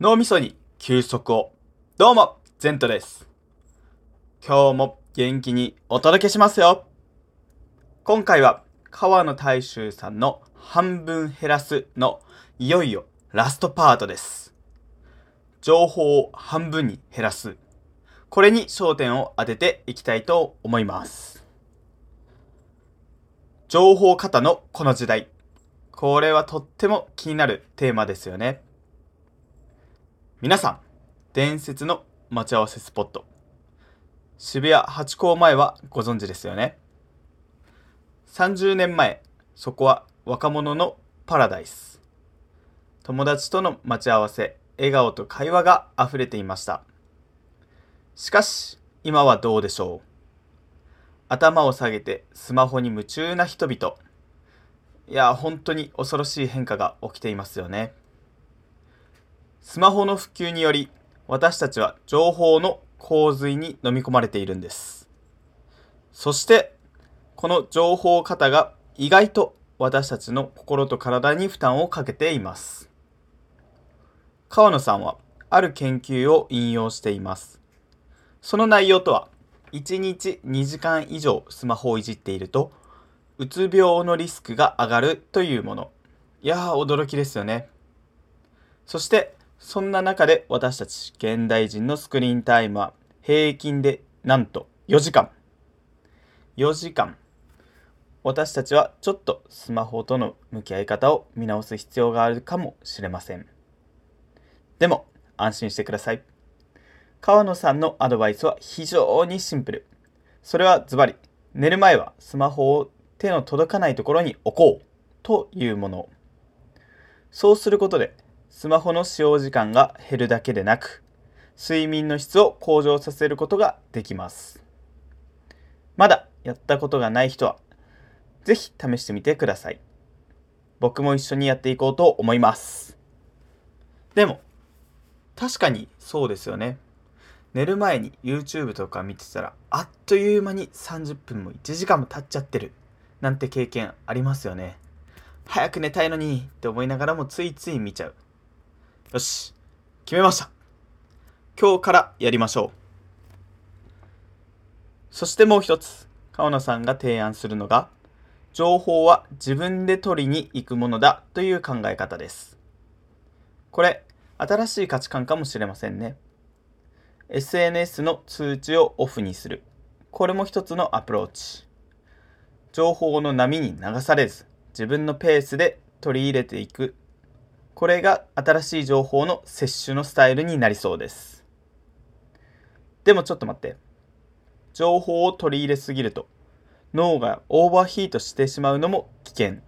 脳みそに休息を。どうも、ゼントです。今日も元気にお届けしますよ。今回は川野大衆さんの半分減らすのいよいよラストパートです。情報を半分に減らす。これに焦点を当てていきたいと思います。情報過多のこの時代。これはとっても気になるテーマですよね。皆さん、伝説の待ち合わせスポット。渋谷ハチ公前はご存知ですよね。30年前、そこは若者のパラダイス。友達との待ち合わせ、笑顔と会話が溢れていました。しかし、今はどうでしょう。頭を下げてスマホに夢中な人々。いや、本当に恐ろしい変化が起きていますよね。スマホの普及により、私たちは情報の洪水に飲み込まれているんです。そして、この情報過多が意外と私たちの心と体に負担をかけています。川野さんは、ある研究を引用しています。その内容とは、1日2時間以上スマホをいじっていると、うつ病のリスクが上がるというもの。いやー、驚きですよね。そして、そんな中で私たち現代人のスクリーンタイムは平均でなんと4時間。4時間。私たちはちょっとスマホとの向き合い方を見直す必要があるかもしれません。でも安心してください。川野さんのアドバイスは非常にシンプル。それはズバリ、寝る前はスマホを手の届かないところに置こうというもの。そうすることで、スマホの使用時間が減るだけでなく、睡眠の質を向上させることができます。まだやったことがない人は、ぜひ試してみてください。僕も一緒にやっていこうと思います。でも、確かにそうですよね。寝る前に YouTube とか見てたら、あっという間に30分も1時間も経っちゃってる。なんて経験ありますよね。早く寝たいのにって思いながらもついつい見ちゃう。よし、決めました。今日からやりましょう。そしてもう一つ、川野さんが提案するのが、情報は自分で取りに行くものだという考え方です。これ、新しい価値観かもしれませんね。SNS の通知をオフにする。これも一つのアプローチ。情報の波に流されず、自分のペースで取り入れていく。これが新しい情報の摂取のスタイルになりそうです。でもちょっと待って。情報を取り入れすぎると、脳がオーバーヒートしてしまうのも危険。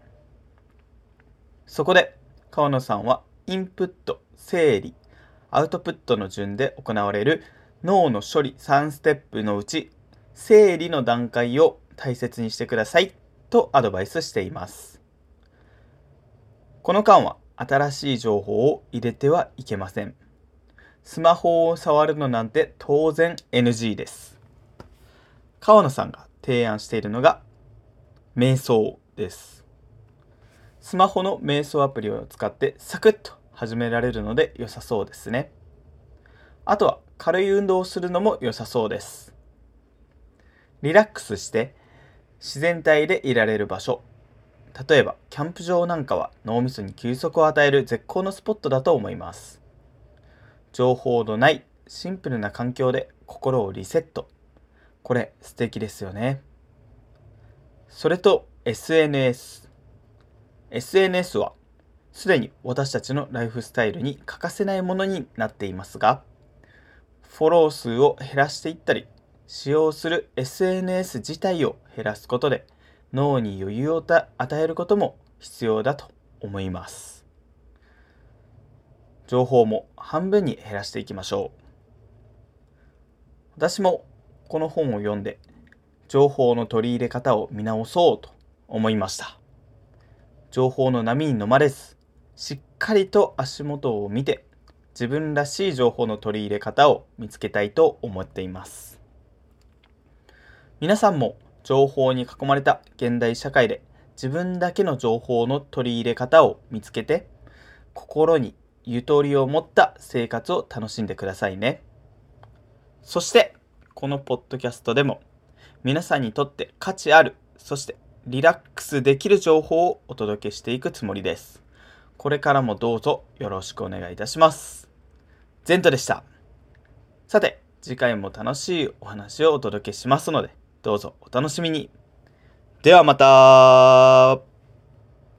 そこで、川野さんはインプット、整理、アウトプットの順で行われる脳の処理3ステップのうち、整理の段階を大切にしてくださいとアドバイスしています。この間は新しい情報を入れてはいけません。スマホを触るのなんて当然 NG です。川野さんが提案しているのが瞑想です。スマホの瞑想アプリを使ってサクッと始められるので良さそうですね。あとは軽い運動をするのも良さそうです。リラックスして自然体でいられる場所。例えばキャンプ場なんかは脳みそに休息を与える絶好のスポットだと思います。情報のないシンプルな環境で心をリセット。これ素敵ですよね。それと SNS。SNS はすでに私たちのライフスタイルに欠かせないものになっていますが、フォロー数を減らしていったり、使用する SNS 自体を減らすことで脳に余裕を与えることも必要だと思います。情報も半分に減らしていきましょう。私もこの本を読んで情報の取り入れ方を見直そうと思いました。情報の波に飲まれず、しっかりと足元を見て自分らしい情報の取り入れ方を見つけたいと思っています。皆さんも情報に囲まれた現代社会で自分だけの情報の取り入れ方を見つけて心にゆとりを持った生活を楽しんでくださいね。そして、このポッドキャストでも皆さんにとって価値ある、そしてリラックスできる情報をお届けしていくつもりです。これからもどうぞよろしくお願いいたします。ゼントでした。さて、次回も楽しいお話をお届けしますので、どうぞお楽しみに。ではまた